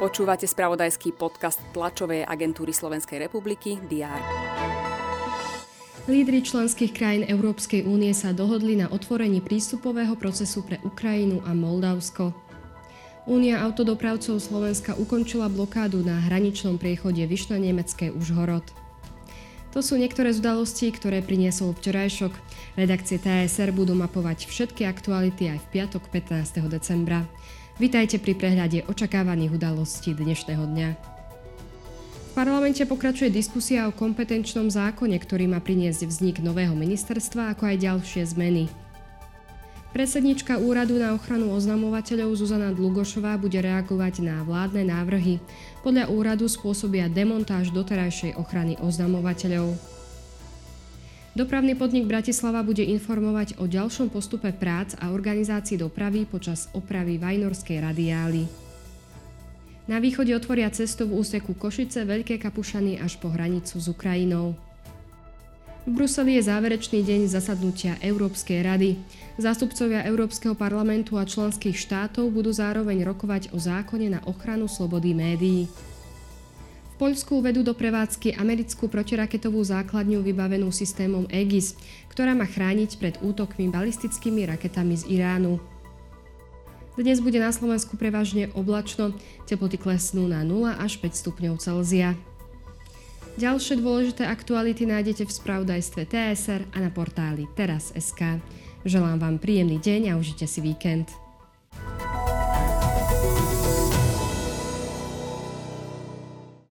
Počúvate spravodajský podcast tlačovej agentúry Slovenskej republiky DR. Lídry členských krajín Európskej únie sa dohodli na otvorení prístupového procesu pre Ukrajinu a Moldavsko. Únia autodopravcov Slovenska ukončila blokádu na hraničnom priechode Vyšna-Nemecké Užhorod. To sú niektoré z udalostí, ktoré priniesol včerajšok. Redakcie TSR budú mapovať všetky aktuality aj v piatok 15. decembra. Vitajte pri prehľade očakávaných udalostí dnešného dňa. V parlamente pokračuje diskusia o kompetenčnom zákone, ktorý má priniesť vznik nového ministerstva, ako aj ďalšie zmeny. Predsednička úradu na ochranu oznamovateľov Zuzana Dlugošová bude reagovať na vládne návrhy. Podľa úradu spôsobia demontáž doterajšej ochrany oznamovateľov. Dopravný podnik Bratislava bude informovať o ďalšom postupe prác a organizácii dopravy počas opravy Vajnorskej radiály. Na východe otvoria cestu v úseku Košice, Veľké Kapušany až po hranicu s Ukrajinou. V Bruseli je záverečný deň zasadnutia Európskej rady. Zástupcovia Európskeho parlamentu a členských štátov budú zároveň rokovať o zákone na ochranu slobody médií. Poľsku vedú do prevádzky americkú protiraketovú základňu vybavenú systémom Aegis, ktorá má chrániť pred útokmi balistickými raketami z Iránu. Dnes bude na Slovensku prevažne oblačno, teploty klesnú na 0 až 5 stupňov Celzia. Ďalšie dôležité aktuality nájdete v spravodajstve TSR a na portáli teraz.sk. Želám vám príjemný deň a užite si víkend.